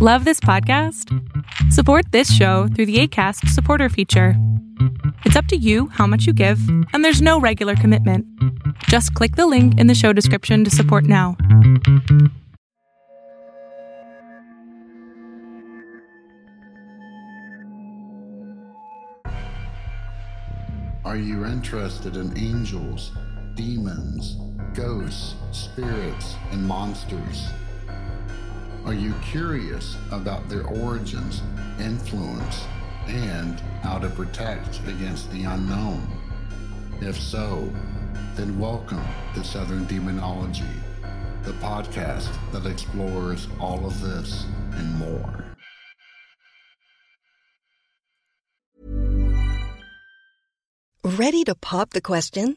Love this podcast? Support this show through the ACAST supporter feature. It's up to you how much you give, and there's no regular commitment. Just click the link in the show description to support now. Are you interested in angels, demons, ghosts, spirits, and monsters? Are you curious about their origins, influence, and how to protect against the unknown? If so, then welcome to Southern Demonology, the podcast that explores all of this and more. Ready to pop the question?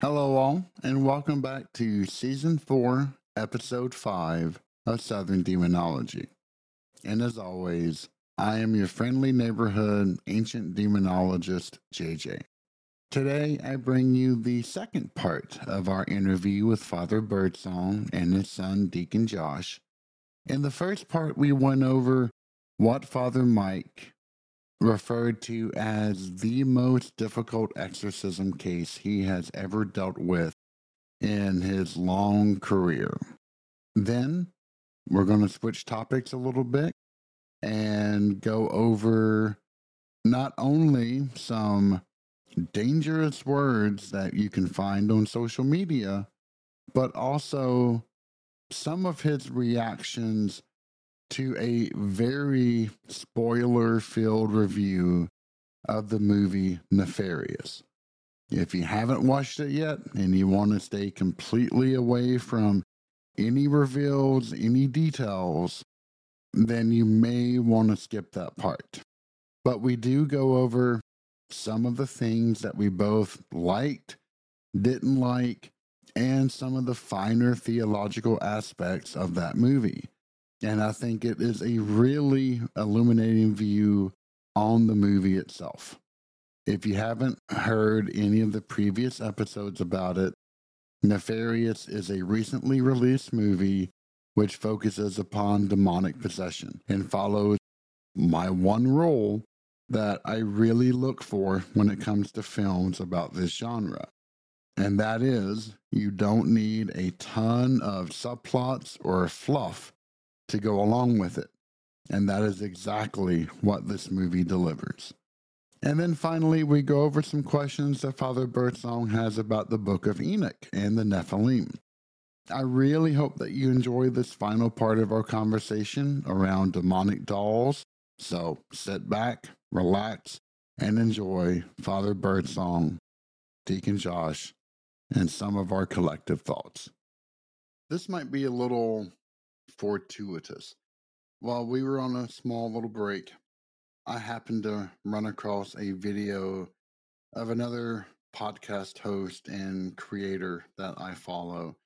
Hello, all, and welcome back to Season 4, Episode 5 of Southern Demonology. And as always, I am your friendly neighborhood ancient demonologist, JJ. Today, I bring you the second part of our interview with Father Birdsong and his son, Deacon Josh. In the first part, we went over what Father Mike referred to as the most difficult exorcism case he has ever dealt with in his long career. Then we're going to switch topics a little bit and go over not only some dangerous words that you can find on social media, but also some of his reactions to a very spoiler filled review of the movie Nefarious. If you haven't watched it yet and you want to stay completely away from any reveals, any details, then you may want to skip that part. But we do go over some of the things that we both liked, didn't like, and some of the finer theological aspects of that movie. And I think it is a really illuminating view on the movie itself. If you haven't heard any of the previous episodes about it, Nefarious is a recently released movie which focuses upon demonic possession and follows my one rule that I really look for when it comes to films about this genre. And that is, you don't need a ton of subplots or fluff to go along with it. And that is exactly what this movie delivers. And then finally, we go over some questions that Father Birdsong has about the book of Enoch and the Nephilim. I really hope that you enjoy this final part of our conversation around demonic dolls. So sit back, relax, and enjoy Father Birdsong, Deacon Josh, and some of our collective thoughts. This might be a little fortuitous. While we were on a small little break, I happened to run across a video of another podcast host and creator that I follow.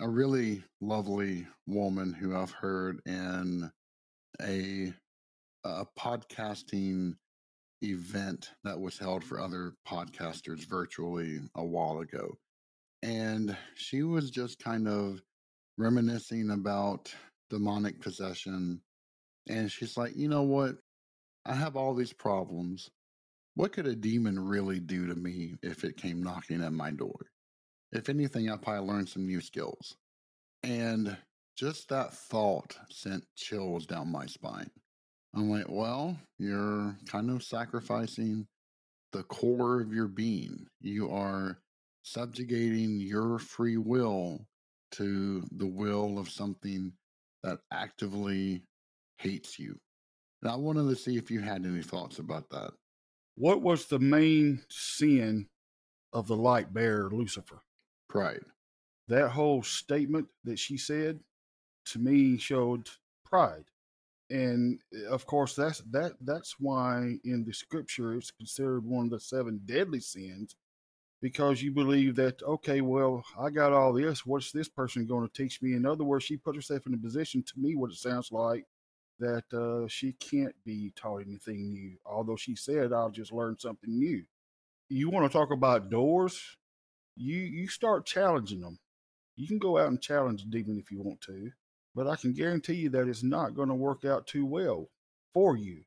A really lovely woman who I've heard in a, a podcasting event that was held for other podcasters virtually a while ago. And she was just kind of reminiscing about demonic possession. And she's like, you know what? I have all these problems. What could a demon really do to me if it came knocking at my door? If anything, I probably learned some new skills. And just that thought sent chills down my spine. I'm like, well, you're kind of sacrificing the core of your being. You are subjugating your free will to the will of something that actively hates you. And I wanted to see if you had any thoughts about that. What was the main sin of the light bearer, Lucifer? Pride. That whole statement that she said to me showed pride. And eh, of course, that's that that's why in the scripture it's considered one of the seven deadly sins, because you believe that okay, well, I got all this. What's this person going to teach me? In other words, she put herself in a position to me what it sounds like that uh, she can't be taught anything new. Although she said, "I'll just learn something new." You want to talk about doors? You you start challenging them. You can go out and challenge a demon if you want to, but I can guarantee you that it's not going to work out too well for you.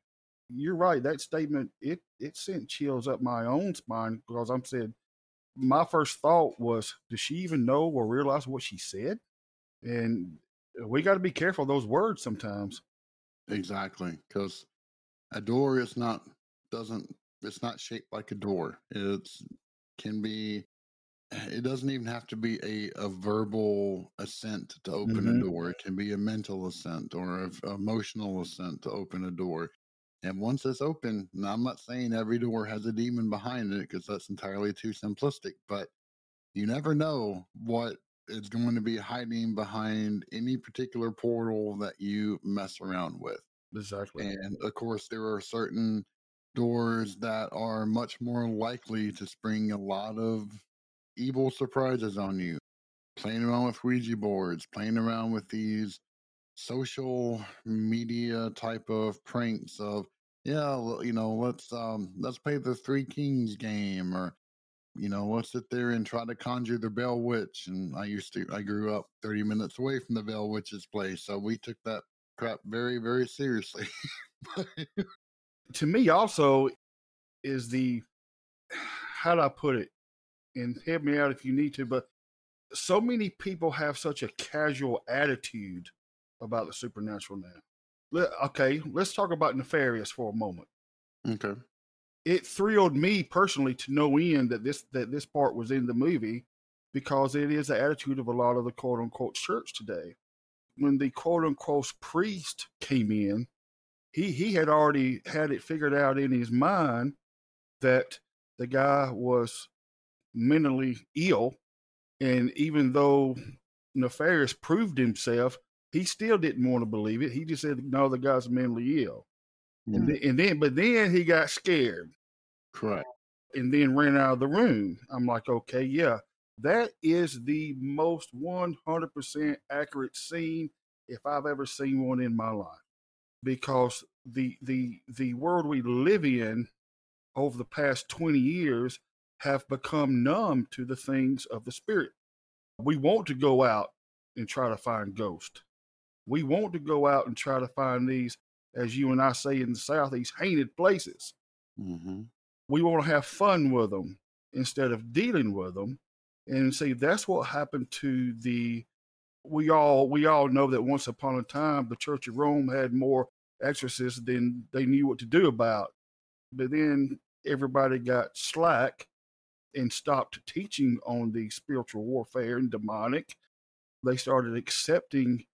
You're right. That statement it it sent chills up my own spine because I'm saying my first thought was, does she even know or realize what she said? And we got to be careful of those words sometimes. Exactly, because a door is not doesn't it's not shaped like a door. It's can be. It doesn't even have to be a, a verbal assent to open hmm a door. It can be a mental assent or an emotional assent to open a door. And once it's open, now I'm not saying every door has a demon behind it because that's entirely too simplistic, but you never know what is going to be hiding behind any particular portal that you mess around with. Exactly. And of course, there are certain doors that are much more likely to spring a lot of evil surprises on you. Playing around with Ouija boards, playing around with these social media type of pranks of yeah you know let's um let's play the three kings game or you know let's sit there and try to conjure the bell witch and i used to i grew up 30 minutes away from the bell witch's place so we took that crap very very seriously To me, also, is the how do I put it? And help me out if you need to, but so many people have such a casual attitude about the supernatural now. Let- Okay, let's talk about nefarious for a moment. okay It thrilled me personally to no end that this that this part was in the movie because it is the attitude of a lot of the quote unquote church today. When the quote unquote priest came in, he he had already had it figured out in his mind that the guy was mentally ill and even though nefarious proved himself he still didn't want to believe it. He just said no the guy's mentally ill. And, Mm, then, and then but then he got scared. Correct. And then ran out of the room. I'm like okay yeah that is the most 100% accurate scene if i've ever seen one in my life. Because the the the world we live in over the past 20 years have become numb to the things of the spirit. We want to go out and try to find ghosts. We want to go out and try to find these, as you and I say in the South, these haunted places. hmm We want to have fun with them instead of dealing with them. And see, that's what happened to the. We all we all know that once upon a time the Church of Rome had more exorcists than they knew what to do about. But then everybody got slack and stopped teaching on the spiritual warfare and demonic. They started accepting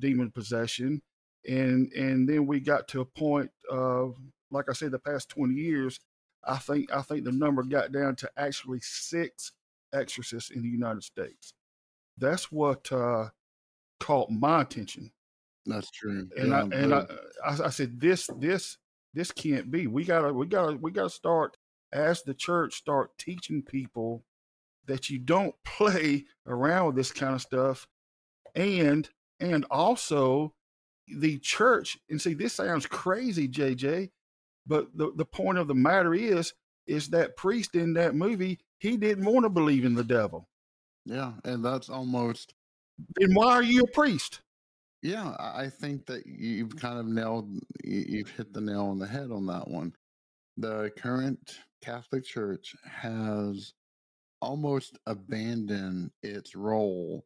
demon possession, and and then we got to a point of, like I said, the past twenty years. I think I think the number got down to actually six exorcists in the United States. That's what uh, caught my attention that's true and yeah I and I, I I said this this this can't be. We gotta we gotta we gotta start as the church start teaching people that you don't play around with this kind of stuff, and and also the church. And see, this sounds crazy, JJ, but the the point of the matter is is that priest in that movie he didn't want to believe in the devil. yeah and that's almost Then why are you a priest? Yeah, I I think that you've kind of nailed, you've hit the nail on the head on that one. The current Catholic Church has almost abandoned its role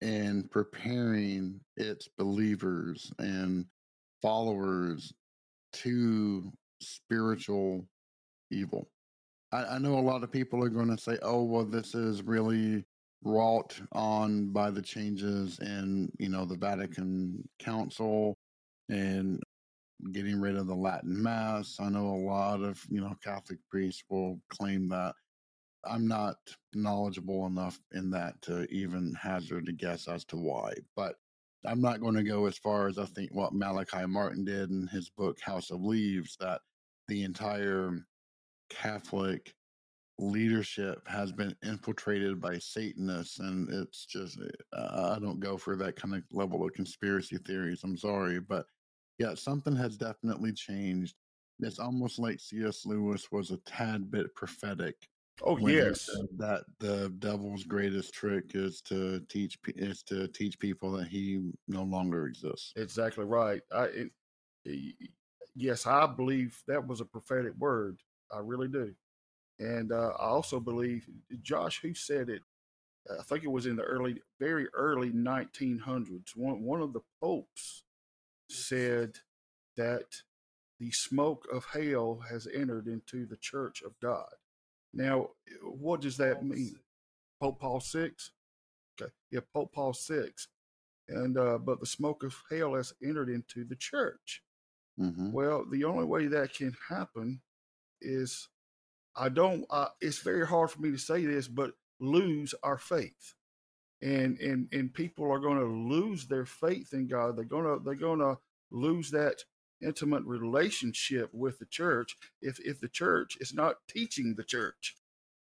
in preparing its believers and followers to spiritual evil. I, I know a lot of people are going to say, oh, well, this is really wrought on by the changes in, you know, the Vatican Council and getting rid of the Latin Mass. I know a lot of, you know, Catholic priests will claim that. I'm not knowledgeable enough in that to even hazard a guess as to why. But I'm not going to go as far as I think what Malachi Martin did in his book House of Leaves, that the entire Catholic leadership has been infiltrated by Satanists, and it's just uh, I don't go for that kind of level of conspiracy theories. I'm sorry, but yeah, something has definitely changed. It's almost like C.S. Lewis was a tad bit prophetic. Oh yes, that the devil's greatest trick is to teach is to teach people that he no longer exists. Exactly right. I it, yes, I believe that was a prophetic word. I really do. And uh, I also believe, Josh, who said it? I think it was in the early, very early 1900s. One, one of the popes said that the smoke of hell has entered into the church of God. Now, what does that mean? Pope Paul VI? Okay. Yeah, Pope Paul VI. And, uh, but the smoke of hell has entered into the church. Mm-hmm. Well, the only way that can happen is I don't. Uh, it's very hard for me to say this, but lose our faith, and and and people are going to lose their faith in God. They're gonna they're gonna lose that intimate relationship with the church if if the church is not teaching the church.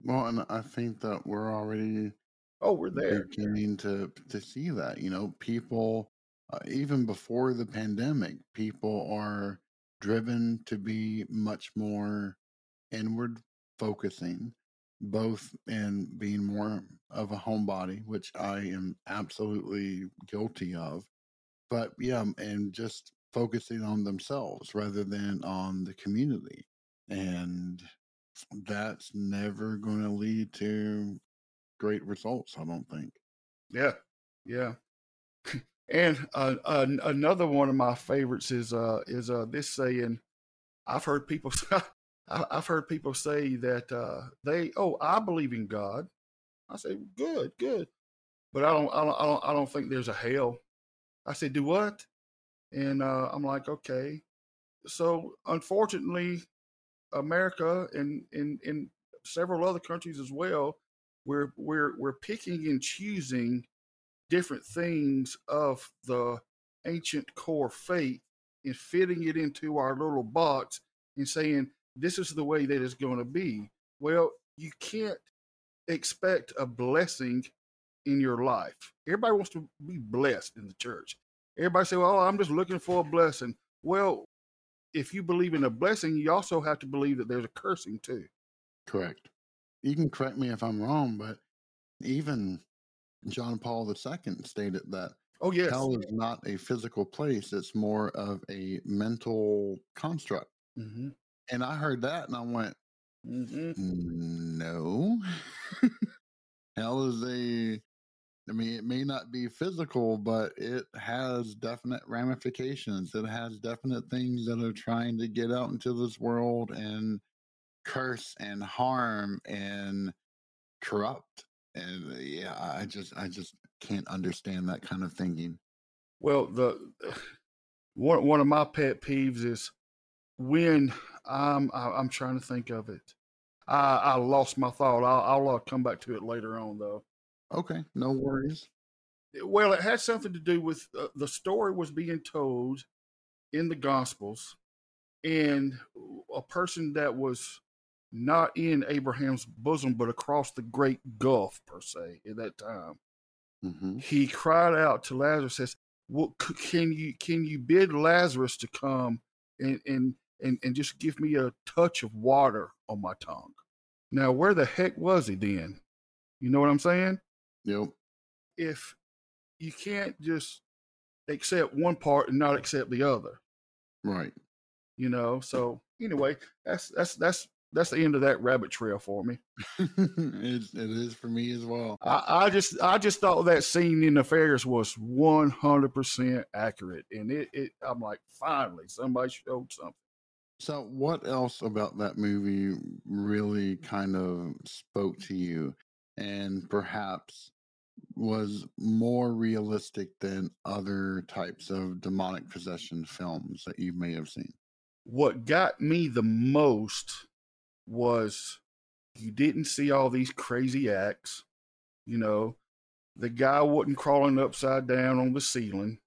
Well, and I think that we're already oh we're there beginning to to see that. You know, people uh, even before the pandemic, people are driven to be much more inward focusing, both in being more of a homebody, which I am absolutely guilty of, but yeah, and just focusing on themselves rather than on the community. And that's never going to lead to great results, I don't think. Yeah. Yeah. and uh, uh, another one of my favorites is uh, is uh, this saying. I've heard people I, have heard people say that uh, they, oh, I believe in God. I say, good, good, but I don't, I don't, I don't, I don't think there's a hell. I say, do what? And uh, I'm like, okay. So unfortunately, America and in several other countries as well, we're we're we're picking and choosing different things of the ancient core faith and fitting it into our little box and saying this is the way that it's going to be. Well, you can't expect a blessing in your life. Everybody wants to be blessed in the church. Everybody say, "Well, I'm just looking for a blessing." Well, if you believe in a blessing, you also have to believe that there's a cursing too. Correct. You can correct me if I'm wrong, but even John Paul II stated that oh yes, hell is not a physical place; it's more of a mental construct. Mm-hmm. And I heard that and I went, mm-hmm. no. Hell is a, I mean, it may not be physical, but it has definite ramifications. It has definite things that are trying to get out into this world and curse and harm and corrupt. And uh, yeah, I just, I just can't understand that kind of thinking. Well, the one one of my pet peeves is when I'm I'm trying to think of it. I I lost my thought. I'll, I'll uh, come back to it later on though. Okay, no worries. Well, it had something to do with uh, the story was being told in the Gospels, and a person that was not in Abraham's bosom, but across the great gulf per se at that time. Mm-hmm. He cried out to Lazarus, says, "Well, can you can you bid Lazarus to come and and and, and just give me a touch of water on my tongue. Now, where the heck was he then? You know what I'm saying? Yep. If you can't just accept one part and not accept the other. Right. You know, so anyway, that's that's that's that's the end of that rabbit trail for me. it, it is for me as well. I, I, just I just thought that scene in Nefarious was one hundred percent accurate, and it, it I'm like, finally somebody showed something. So, what else about that movie really kind of spoke to you and perhaps was more realistic than other types of demonic possession films that you may have seen? What got me the most was you didn't see all these crazy acts, you know. The guy wasn't crawling upside down on the ceiling.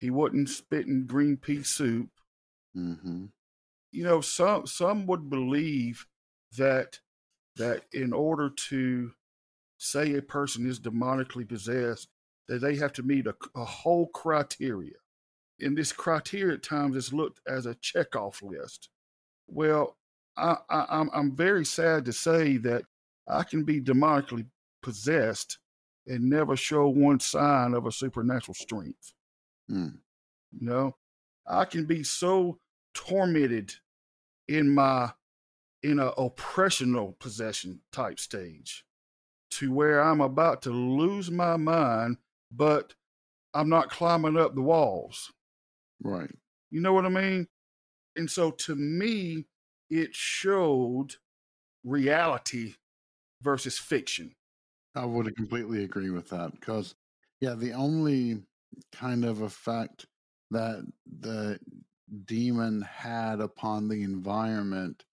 He wasn't spitting green pea soup. Mm-hmm. You know, some some would believe that that in order to say a person is demonically possessed, that they have to meet a, a whole criteria. And this criteria at times is looked as a checkoff list. Well, I, I, I'm I'm very sad to say that I can be demonically possessed and never show one sign of a supernatural strength. Mm. You know, I can be so tormented in my in a oppressional possession type stage to where I'm about to lose my mind, but I'm not climbing up the walls. Right. You know what I mean? And so to me, it showed reality versus fiction. I would completely agree with that because, yeah, the only kind of effect that the demon had upon the environment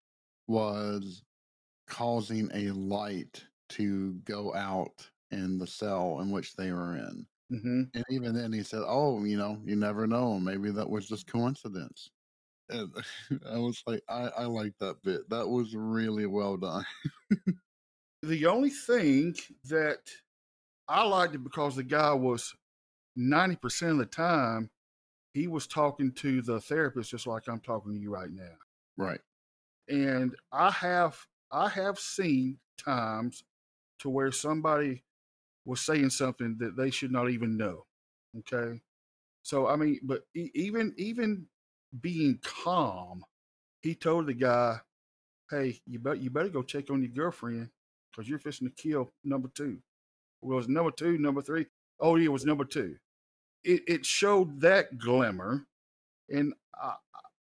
was causing a light to go out in the cell in which they were in. Mm-hmm. And even then, he said, "Oh, you know, you never know. Maybe that was just coincidence." And I was like, "I, I like that bit. That was really well done." The only thing that I liked it because the guy was 90% of the time, he was talking to the therapist just like I'm talking to you right now. right. and i have i have seen times to where somebody was saying something that they should not even know okay? So i mean but even even being calm he told the guy hey you better you better go check on your girlfriend because you're fixing to kill number two. Well, it was number two number three? Oh yeah it was number two. It, it showed that glimmer and I,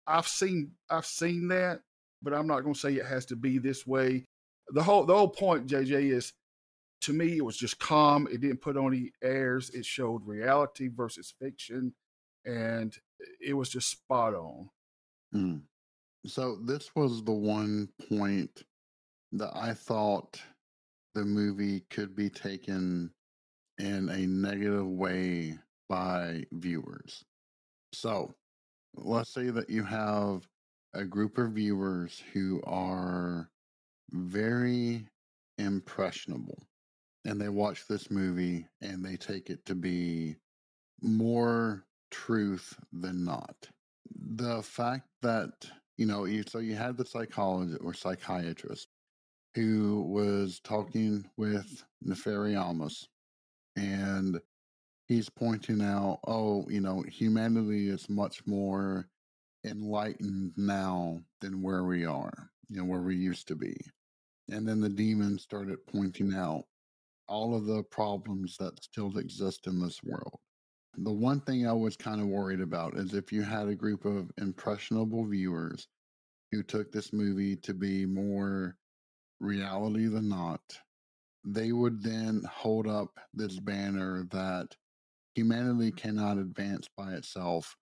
I've seen I've seen that, but I'm not going to say it has to be this way. The whole the whole point, JJ, is to me it was just calm. It didn't put on any airs. It showed reality versus fiction, and it was just spot on. Mm. So this was the one point that I thought the movie could be taken in a negative way by viewers. So let's say that you have a group of viewers who are very impressionable and they watch this movie and they take it to be more truth than not. The fact that, you know, you, so you had the psychologist or psychiatrist who was talking with Nefarious and he's pointing out, oh, you know, humanity is much more enlightened now than where we are, you know, where we used to be. And then the demon started pointing out all of the problems that still exist in this world. The one thing I was kind of worried about is if you had a group of impressionable viewers who took this movie to be more reality than not, they would then hold up this banner that humanity mm-hmm. cannot advance by itself,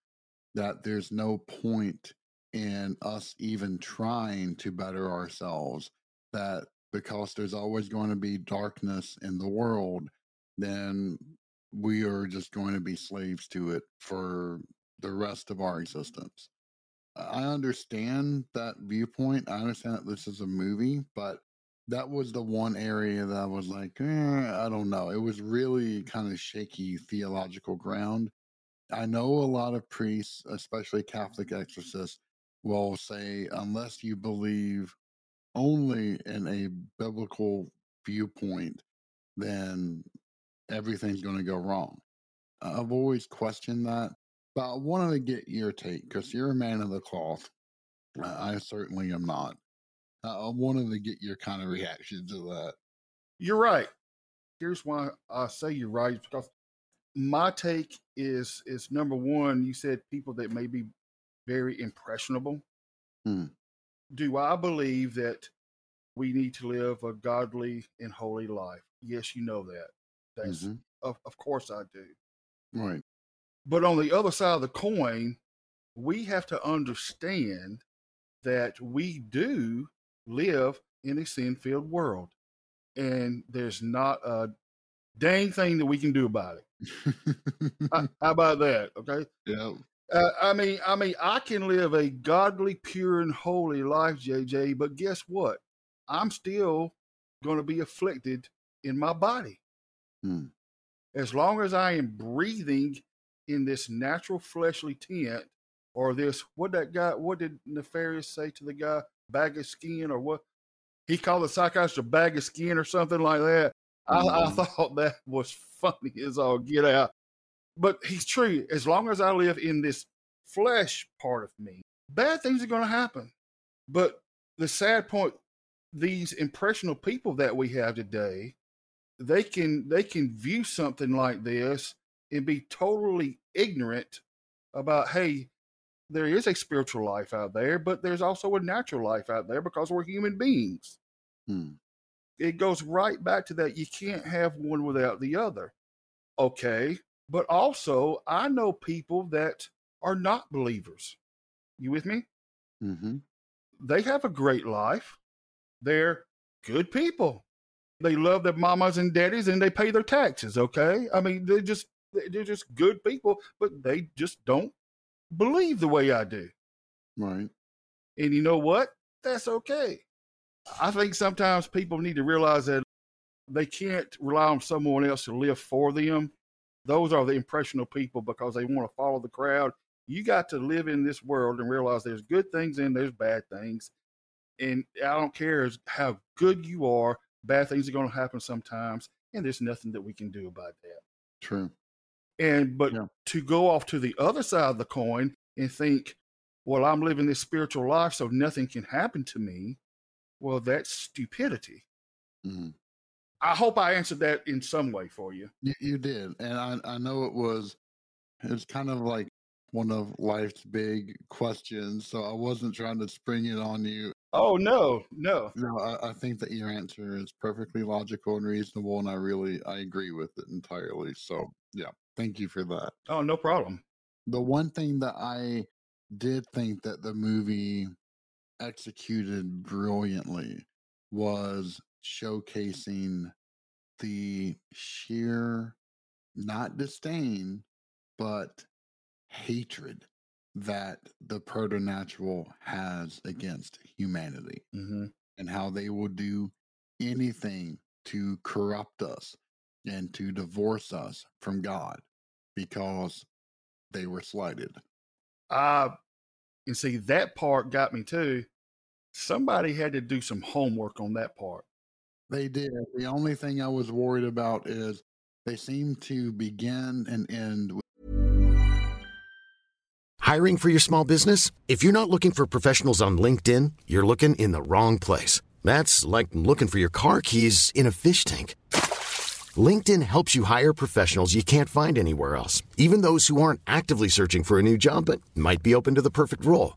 that there's no point in us even trying to better ourselves, that because there's always going to be darkness in the world, then we are just going to be slaves to it for the rest of our existence. I understand that viewpoint. I understand that this is a movie, but that was the one area that I was like, eh, I don't know. It was really kind of shaky theological ground. I know a lot of priests, especially Catholic exorcists, will say, unless you believe only in a biblical viewpoint, then everything's going to go wrong. I've always questioned that, but I wanted to get your take because you're a man of the cloth. I certainly am not. I I wanted to get your kind of reaction to that. You're right. Here's why I say you're right because my take is is number one. You said people that may be very impressionable. Hmm. Do I believe that we need to live a godly and holy life? Yes, you know that. That's Mhm. of, of course I do. Right. But on the other side of the coin, we have to understand that we do live in a sin filled world. And there's not a dang thing that we can do about it. how about that? Okay. Yeah. Uh, I mean, I mean, I can live a godly, pure, and holy life, JJ. But guess what? I'm still going to be afflicted in my body. Hmm. As long as I am breathing in this natural fleshly tent, or this what that guy, what did Nefarious say to the guy, bag of skin, or what? He called the psychiatrist a bag of skin or something like that. I, I Mhm. thought that was funny as all get out. But he's true. As long as I live in this flesh part of me, bad things are going to happen. But the sad point, these impressionable people that we have today, they can they can view something like this and be totally ignorant about hey there is a spiritual life out there but there's also a natural life out there because we're human beings Hmm. it goes right back to that you can't have one without the other okay but also i know people that are not believers. You with me? Mm-hmm. they have a great life. They're good people. They love their mamas and daddies and they pay their taxes okay? I mean they're just they're just good people but they just don't believe the way i do. Right. and you know what? That's okay. I think sometimes people need to realize that they can't rely on someone else to live for them those are the impressionable people because they want to follow the crowd you got to live in this world and realize there's good things and there's bad things and i don't care how good you are bad things are going to happen sometimes and there's nothing that we can do about that True. and but Yeah. to go off to the other side of the coin and think well i'm living this spiritual life so nothing can happen to me well that's stupidity Mhm. I hope i answered that in some way for you You, you did, and I I know it was it's kind of like one of life's big questions. So I wasn't trying to spring it on you. oh no no No, I, I think that your answer is perfectly logical and reasonable, and I really I agree with it entirely. So yeah, thank you for that. oh no problem The one thing that I did think that the movie executed brilliantly was showcasing the sheer not disdain but hatred that the preternatural has against humanity hmm and how they will do anything to corrupt us and to divorce us from God because they were slighted. uh and see that part got me too. Somebody had to do some homework on that part They did. The only thing I was worried about is they seem to begin and end with Hiring for your small business? If you're not looking for professionals on LinkedIn, you're looking in the wrong place. That's like looking for your car keys in a fish tank. LinkedIn helps you hire professionals you can't find anywhere else, even those who aren't actively searching for a new job but might be open to the perfect role.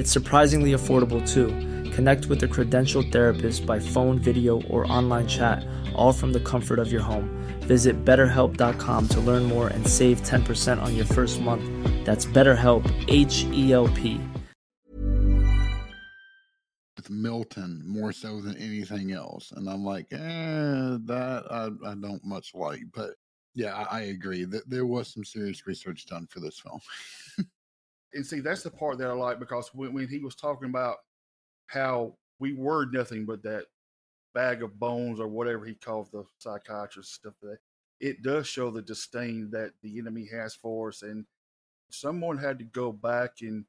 It's surprisingly affordable too. Connect with a credentialed therapist by phone, video, or online chat, all from the comfort of your home. Visit betterhelp.com to learn more and save 10% on your first month. That's BetterHelp, H E L P. With Milton more so than anything else. And I'm like, eh, that I, I don't much like. But yeah, I, I agree that there was some serious research done for this film. and see that's the part that I like because when, when he was talking about how we were nothing but that bag of bones or whatever he called the psychiatrist stuff that it does show the disdain that the enemy has for us and someone had to go back and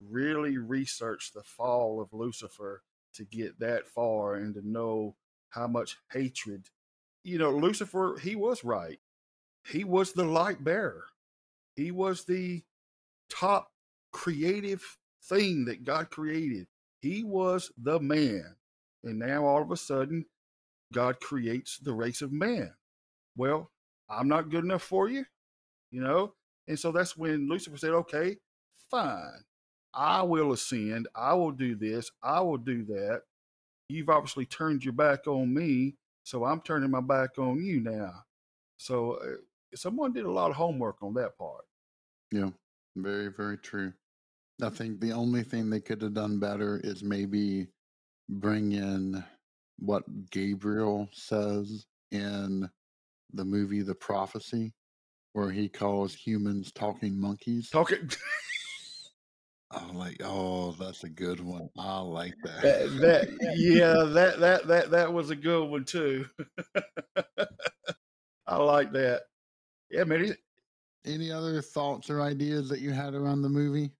really research the fall of Lucifer to get that far and to know how much hatred you know Lucifer he was right. He was the light bearer. He was the top creative thing that God created. He was the man. And now all of a sudden, God creates the race of man. Well, I'm not good enough for you, you know? And so that's when Lucifer said, okay, fine. I will ascend. I will do this. I will do that. You've obviously turned your back on me. So I'm turning my back on you now. So uh, someone did a lot of homework on that part. Yeah, very, very true. I think the only thing they could have done better is maybe bring in what Gabriel says in the movie The Prophecy, where he calls humans talking monkeys. Talking. I'm like, oh, that's a good one. I like that. that, that yeah, that that that that was a good one too. I like that. Yeah, man. Any other thoughts or ideas that you had around the movie?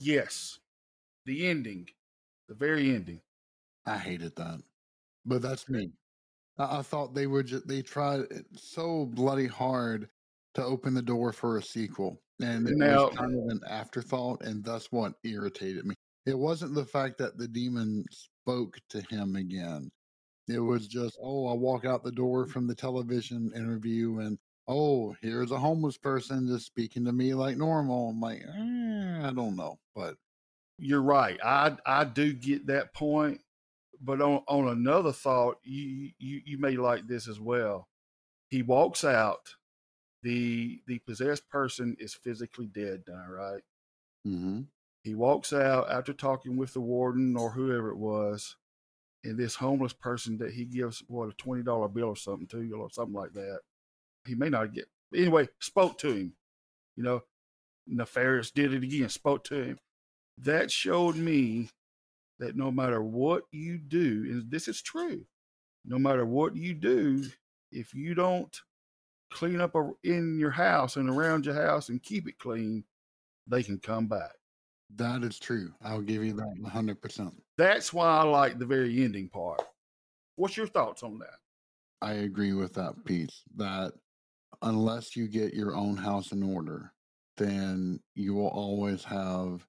Yes, the ending, the very ending. I hated that, but that's me. I, I thought they would just they tried so bloody hard to open the door for a sequel, and it Now- was kind of an afterthought, and that's what irritated me. It wasn't the fact that the demon spoke to him again. It was just, oh, I walk out the door from the television interview, and oh, here's a homeless person just speaking to me like normal. I'm like, eh, I don't know, but You're right. I I do get that point, but on on another thought, you you you may like this as well. He walks out. The the possessed person is physically dead now, right? hmm He walks out after talking with the warden or whoever it was, and this homeless person that he gives what a twenty dollar bill or something to, you or something like that. He may not get anyway. Spoke to him, you know. Nefarious did it again. Spoke to him. That showed me that no matter what you do, and this is true, no matter what you do, if you don't clean up a- in your house and around your house and keep it clean, they can come back. that is true. I'll give you that 100%. That's why I like the very ending part. What's your thoughts on that? I agree with that piece that unless you get your own house in order, then you will always have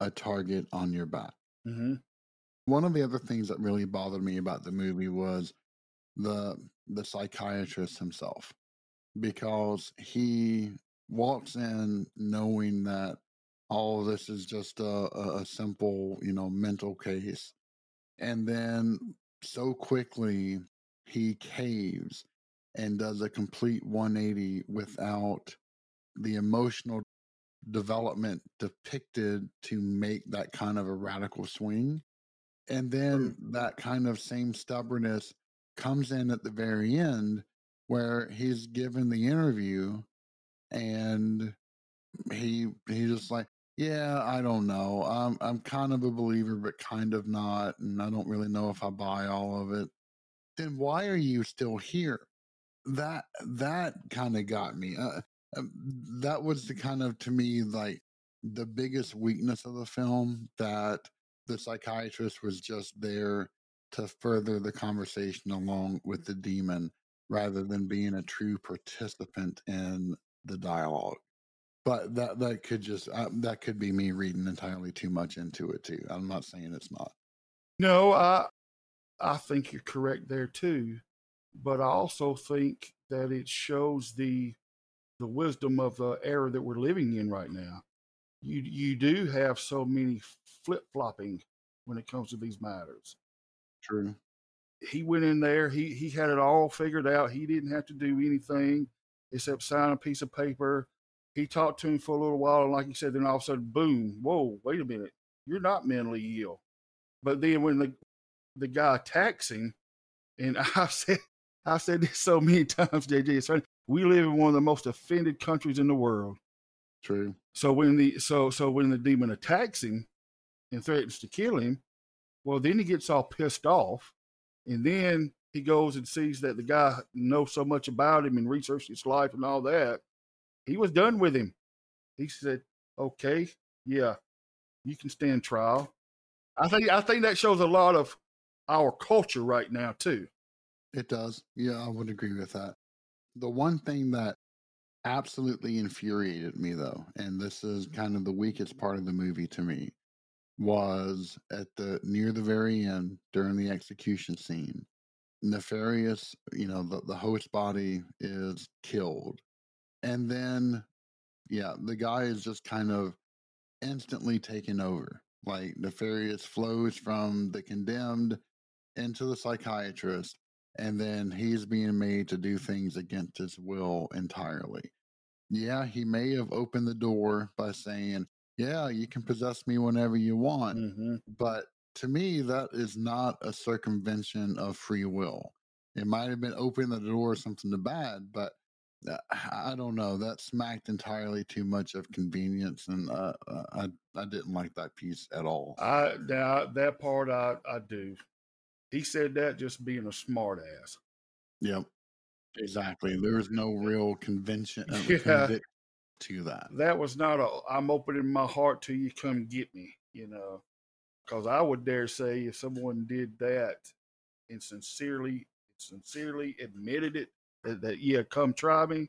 a target on your back. Mm-hmm. One of the other things that really bothered me about the movie was the the psychiatrist himself because he walks in knowing that all this is just a, a, a simple, you know, mental case. And then so quickly he caves and does a complete 180 without the emotional development depicted to make that kind of a radical swing. And then that kind of same stubbornness comes in at the very end where he's given the interview and he he just like yeah i don't know. I'm i'm kind of a believer but kind of not and i don't really know if i buy all of it. Then why are you still here that that kind of got me uh, um, that was the kind of to me like the biggest weakness of the film that the psychiatrist was just there to further the conversation along with the demon rather than being a true participant in the dialogue. But that that could just uh, that could be me reading entirely too much into it too. I'm not saying it's not. No, I I think you're correct there too, but I also think that it shows the the wisdom of the era that we're living in right now. You you do have so many flip flopping when it comes to these matters. true He went in there. He he had it all figured out. He didn't have to do anything except sign a piece of paper. He talked to him for a little while, and like you said, then all of a sudden, boom! Whoa! Wait a minute! You're not mentally ill. But then when the the guy attacks him, and I've said I've said this so many times, JJ. Funny. We live in one of the most offended countries in the world. true So when the so so when the demon attacks him and threatens to kill him, well then he gets all pissed off, and then he goes and sees that the guy knows so much about him and researched his life and all that. He was done with him. He said, "Okay, yeah, you can stand trial." I think I think that shows a lot of our culture right now too. It does. Yeah, I would agree with that. The one thing that absolutely infuriated me, though, and this is kind of the weakest part of the movie to me, was at the near the very end during the execution scene nefarious you know the, the host body is killed and then yeah the guy is just kind of instantly taken over like nefarious flows from the condemned into the psychiatrist and then he's being made to do things against his will entirely yeah he may have opened the door by saying yeah you can possess me whenever you want hmm but to me, that is not a circumvention of free will. It might have been opening the door or something to bad, but uh, I don't know. That smacked entirely too much of convenience, and uh, uh, I I didn't like that piece at all. I that part I I do. He said that just being a smart ass. Yep, exactly. There's no real convention uh, Yeah. to that. That was not a. I'm opening my heart to you. Come get me. You know, because I would dare say if someone did that and sincerely sincerely admitted it that, that yeah, come try me.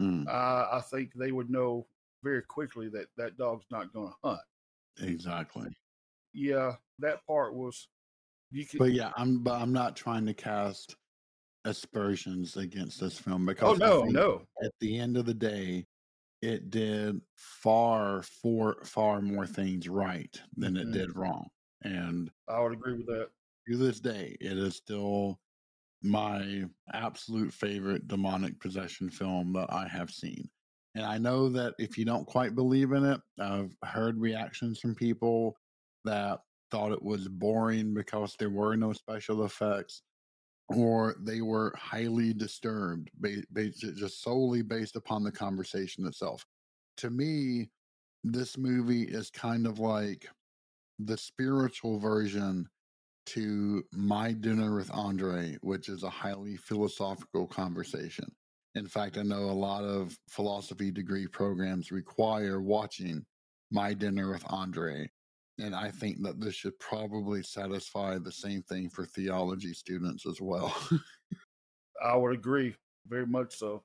Mm, uh, I think they would know very quickly that that dog's not going to hunt. exactly. Yeah, that part was But yeah, I'm but I'm not trying to cast aspersions against this film oh because I no, no, at the end of the day, it did far for far more things right than it Mhm. did wrong. And I would agree with that. to this day, it is still my absolute favorite demonic possession film that I have seen. And I know that if you don't quite believe in it, I've heard reactions from people that thought it was boring because there were no special effects or they were highly disturbed ba- ba- ju- just solely based upon the conversation itself. To me, this movie is kind of like the spiritual version to My Dinner with Andre, which is a highly philosophical conversation. In fact, I know a lot of philosophy degree programs require watching My Dinner with Andre. And I think that this should probably satisfy the same thing for theology students as well. I would agree very much so.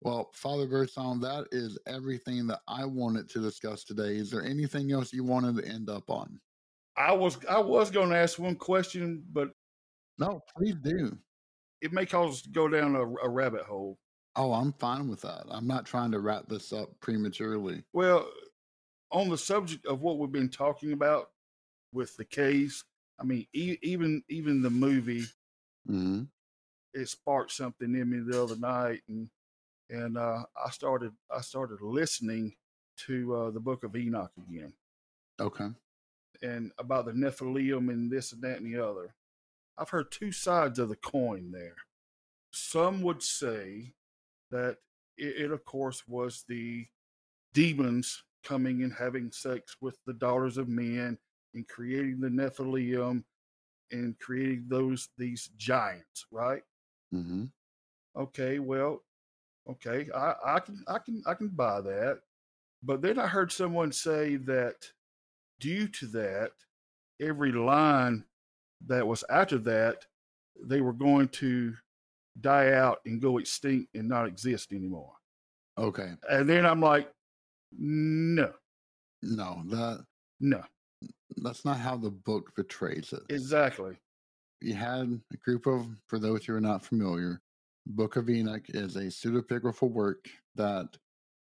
well, Father Birdsong, that is everything that I wanted to discuss today. Is there anything else you wanted to end up on? I was I was going to ask one question, but No, please do. it may cause us to go down a, a rabbit hole. Oh, I'm fine with that. I'm not trying to wrap this up prematurely. Well, on the subject of what we've been talking about with the case, I mean, e- even even the movie, hmm it sparked something in me the other night, and and uh, I started I started listening to uh, the Book of Enoch again, Okay. and about the Nephilim and this and that and the other. I've heard two sides of the coin there. Some would say that it, it of course, was the demons coming and having sex with the daughters of men and creating the Nephilim and creating those these giants, right? hmm Okay, well, okay, I, I can I can I can buy that. But then I heard someone say that due to that, every line that was after that, they were going to die out and go extinct and not exist anymore. Okay. And then I'm like, no, No, that no, that's not how the book portrays it. exactly. You had a group of, for those who are not familiar, Book of Enoch is a pseudepigraphal work that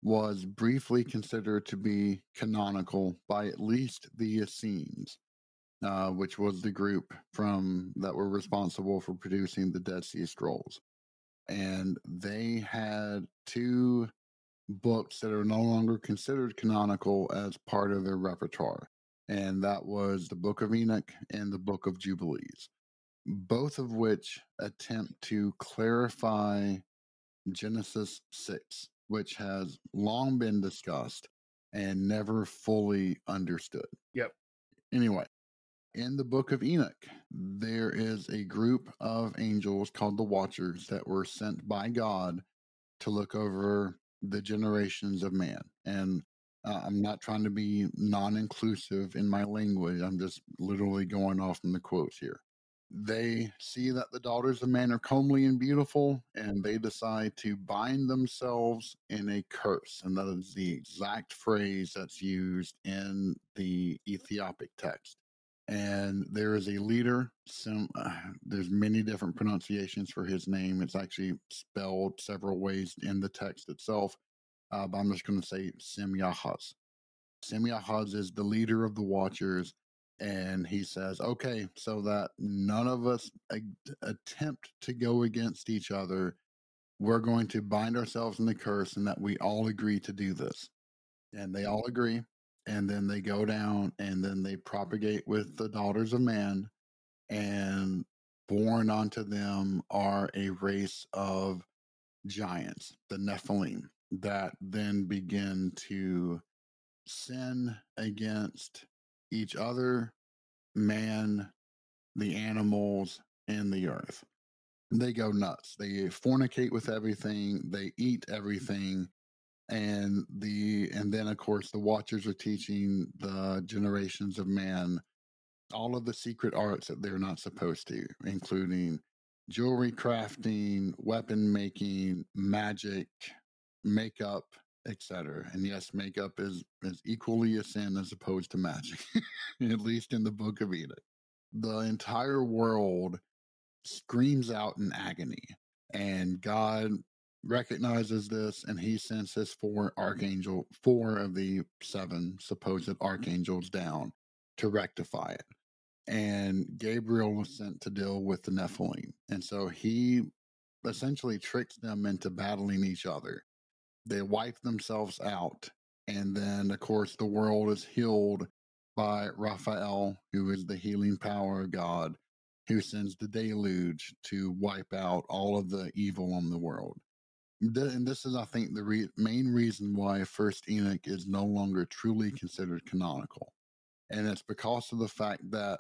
was briefly considered to be canonical by at least the Essenes, uh, which was the group from that were responsible for producing the Dead Sea Scrolls. And they had two books that are no longer considered canonical as part of their repertoire. And that was the Book of Enoch and the Book of Jubilees, both of which attempt to clarify Genesis 6, which has long been discussed and never fully understood. Yep. Anyway, in the book of Enoch, there is a group of angels called the Watchers that were sent by God to look over the generations of man. And uh, I'm not trying to be non inclusive in my language, I'm just literally going off from the quotes here. They see that the daughters of man are comely and beautiful, and they decide to bind themselves in a curse. And that is the exact phrase that's used in the Ethiopic text. And there is a leader. Some uh, there's many different pronunciations for his name. It's actually spelled several ways in the text itself, uh, but I'm just going to say Semyahaz. Semyahaz is the leader of the Watchers, and he says, "Okay, so that none of us attempt to go against each other, we're going to bind ourselves in the curse, and that we all agree to do this." And they all agree and then they go down and then they propagate with the daughters of man and born onto them are a race of giants the nephilim that then begin to sin against each other man the animals and the earth. They go nuts. They fornicate with everything. They eat everything and the and then of course the watchers are teaching the generations of man all of the secret arts that they're not supposed to including jewelry crafting weapon making magic makeup etc and yes makeup is is equally a sin as opposed to magic at least in the book of enoch the entire world screams out in agony and god recognizes this and he sends his four archangel four of the seven supposed mm. archangels down to rectify it. And gabriel was sent to deal with the nephilim. And so he essentially tricks them into battling each other. They wipe themselves out and then of course the world is healed by raphael who is the healing power of god who sends the deluge to wipe out all of the evil on the world and this is, I think, the re- main reason why First Enoch is no longer truly considered canonical, and it's because of the fact that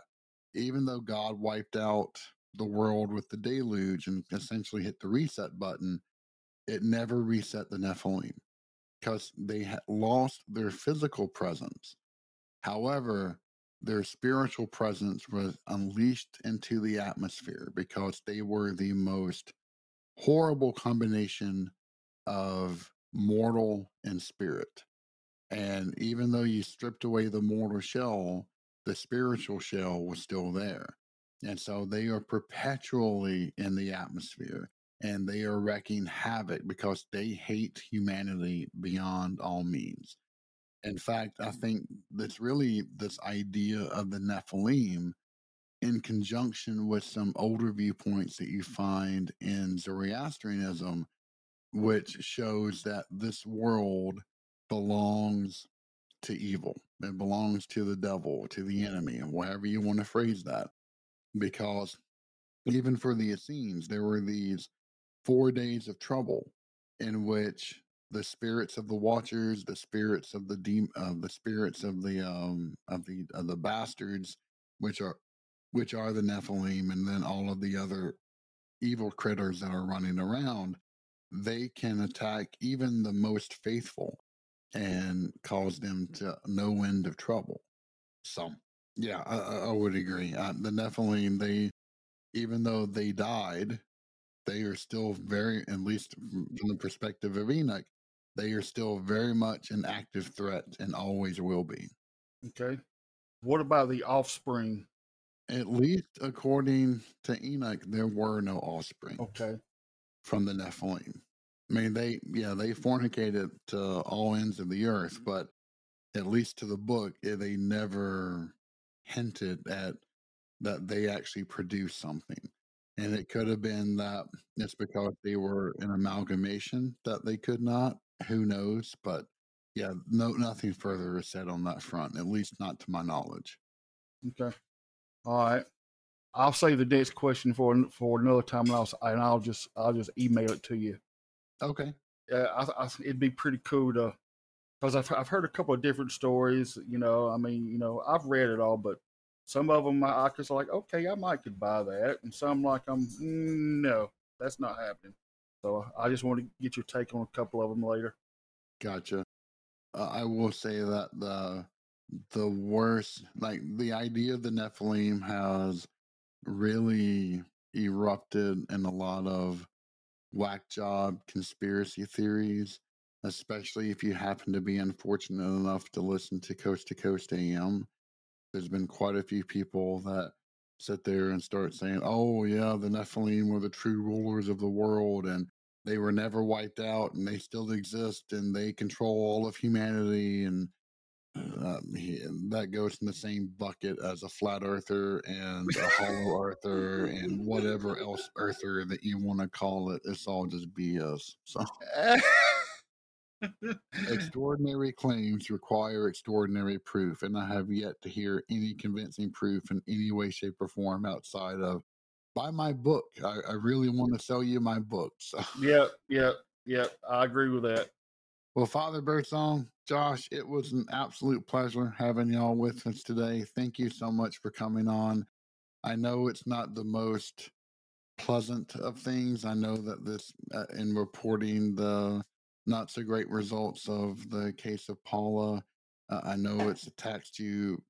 even though God wiped out the world with the deluge and essentially hit the reset button, it never reset the Nephilim because they had lost their physical presence. However, their spiritual presence was unleashed into the atmosphere because they were the most horrible combination of mortal and spirit. And even though you stripped away the mortal shell, the spiritual shell was still there. And so they are perpetually in the atmosphere and they are wreaking havoc because they hate humanity beyond all means. In fact, I mm. think that's really this idea of the Nephilim in conjunction with some older viewpoints that you find in Zoroastrianism, which shows that this world belongs to evil. It belongs to the devil, to the enemy, whatever you want to phrase that. Because even for the Essenes, there were these four days of trouble in which the spirits of the watchers, the spirits of the de- uh, the spirits of the um of the of the bastards, which are which are the Nephilim, and then all of the other evil critters that are running around, they can attack even the most faithful and cause them to no end of trouble. So, yeah, I, I would agree. Uh, the Nephilim, they, even though they died, they are still very, at least from the perspective of Enoch, they are still very much an active threat and always will be. Okay. What about the offspring at least according to Enoch, there were no offspring Okay. from the Nephilim. I mean, they, yeah, they fornicated to all ends of the earth, Mm-hmm. but at least to the book, eh, they never hinted at that they actually produced something. And it could have been that it's because they were an amalgamation that they could not. Who knows? But yeah, no, nothing further is said on that front, at least not to my knowledge. Okay. All right. I'll save the next question for for another time, and I'll and I'll just I'll just email it to you. Okay. Yeah, I, I, it'd be pretty cool to because I've I've heard a couple of different stories. You know, I mean, you know, I've read it all, but some of them I, I was like, okay, I might could buy that, and some like I'm mm, no, that's not happening. So I just want to get your take on a couple of them later. Gotcha. Uh, I will say that the the worst, like the idea of the Nephilim, has really erupted in a lot of whack job conspiracy theories, especially if you happen to be unfortunate enough to listen to Coast to Coast AM. there's been quite a few people that sit there and start saying, "Oh yeah, the Nephilim were the true rulers of the world, and they were never wiped out, and they still exist, and they control all of humanity." And um, he, that goes in the same bucket as a flat earther and a hollow earther and whatever else earther that you want to call it. It's all just BS. So. extraordinary claims require extraordinary proof, and I have yet to hear any convincing proof in any way, shape, or form outside of buy my book. I, I really want to sell you my book. So. Yep, yep, yep. I agree with that. Well, Father Birdsong, Josh, it was an absolute pleasure having y'all with us today. Thank you so much for coming on. I know it's not the most pleasant of things. I know that this, uh, in reporting the not so great results of the case of Paula, uh, I know it's attacked you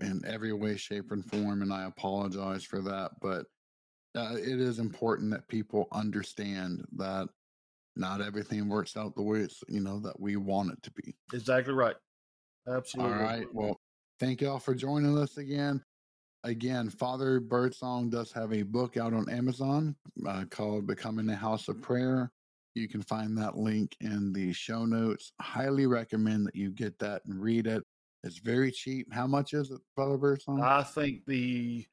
in every way, shape, and form, and I apologize for that. But uh, it is important that people understand that not everything works out the way it's you know that we want it to be. Exactly right. Absolutely. All right. Well, thank y'all for joining us again. Again, Father Birdsong does have a book out on Amazon uh, called "Becoming a House of Prayer." You can find that link in the show notes. Highly recommend that you get that and read it. It's very cheap. How much is it, Father Birdsong? I think the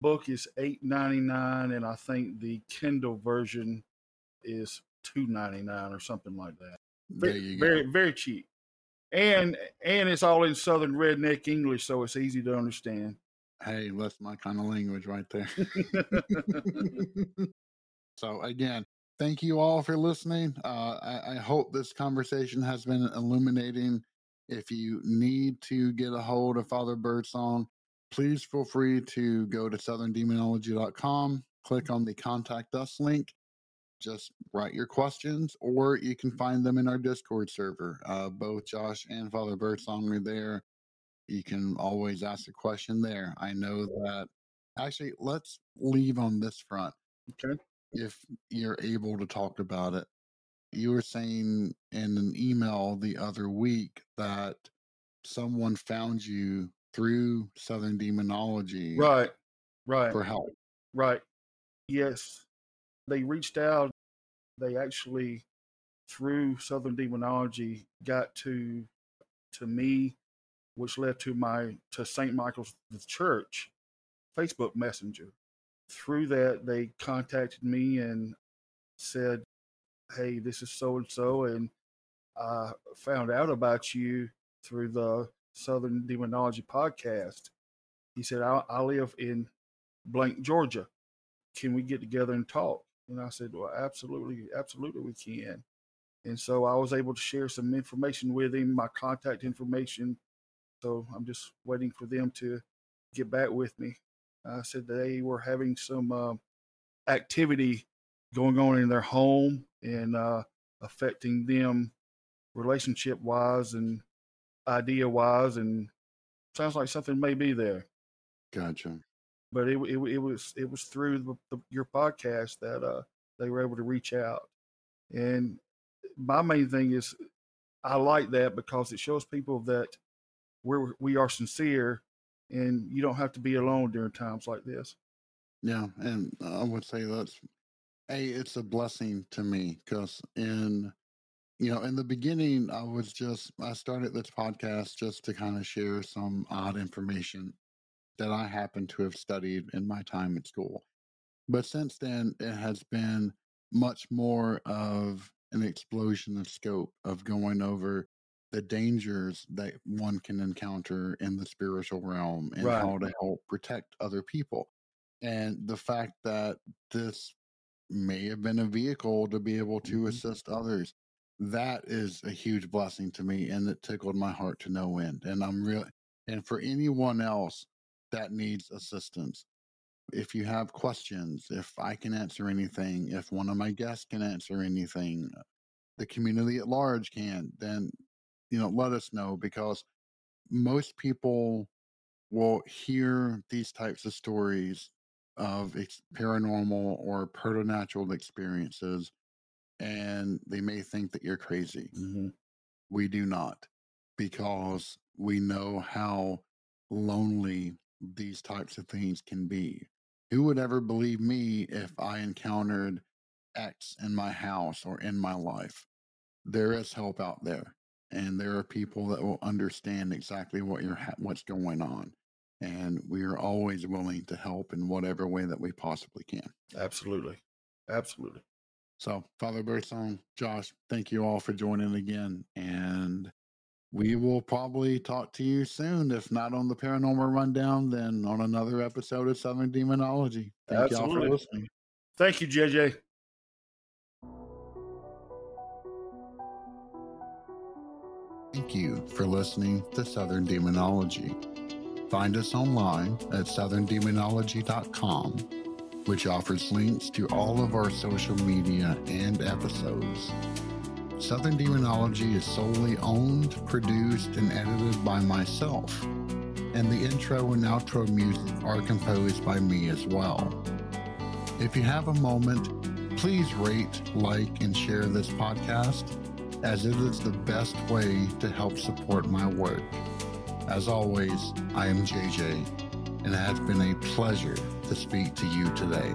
book is eight ninety nine, and I think the Kindle version is two ninety nine or something like that. Very, very, very cheap, and and it's all in Southern redneck English, so it's easy to understand. Hey, that's my kind of language right there. so again, thank you all for listening. Uh, I, I hope this conversation has been illuminating. If you need to get a hold of Father Birdsong, please feel free to go to southerndemonology.com, click on the contact us link, just write your questions, or you can find them in our Discord server. Uh, both Josh and Father Birdsong are there. You can always ask a question there. I know that. Actually, let's leave on this front. Okay. If you're able to talk about it, you were saying in an email the other week that someone found you through Southern Demonology. Right. Right. For help. Right. Yes they reached out. They actually, through Southern Demonology, got to to me, which led to my to St. Michael's the Church Facebook Messenger. Through that, they contacted me and said, "Hey, this is so and so, and I found out about you through the Southern Demonology podcast." He said, "I, I live in blank Georgia. Can we get together and talk?" And I said, Well, absolutely, absolutely, we can. And so I was able to share some information with him, my contact information. So I'm just waiting for them to get back with me. I said they were having some uh, activity going on in their home and uh, affecting them relationship wise and idea wise. And sounds like something may be there. Gotcha but it, it, it was it was through the, the, your podcast that uh, they were able to reach out. And my main thing is, I like that because it shows people that we're we are sincere, and you don't have to be alone during times like this. Yeah, and I would say that's a it's a blessing to me because in you know in the beginning I was just I started this podcast just to kind of share some odd information that I happen to have studied in my time at school. But since then, it has been much more of an explosion of scope of going over the dangers that one can encounter in the spiritual realm and right. how to help protect other people. And the fact that this may have been a vehicle to be able to mm-hmm. assist others, that is a huge blessing to me. And it tickled my heart to no end. And I'm really, and for anyone else that needs assistance. If you have questions, if I can answer anything, if one of my guests can answer anything, uh, the community at large can, then, you know, let us know because most people will hear these types of stories of ex- paranormal or preternatural experiences and they may think that you're crazy. Mm-hmm. We do not because we know how lonely these types of things can be. Who would ever believe me if mm-hmm. I encountered X in my house or in my life? There is help out there, and there are people that will understand exactly what you're ha- what's going on, and we are always willing to help in whatever way that we possibly can. Absolutely, absolutely. So, Father Birdsong, Josh, thank you all for joining again, and we will probably talk to you soon. If not on the Paranormal Rundown, then on another episode of Southern Demonology. Thank you all for listening. Thank you, JJ. Thank you for listening to Southern Demonology. Find us online at southerndemonology.com, which offers links to all of our social media and episodes. Southern Demonology is solely owned, produced, and edited by myself, and the intro and outro music are composed by me as well. If you have a moment, please rate, like, and share this podcast, as it is the best way to help support my work. As always, I am JJ, and it has been a pleasure to speak to you today.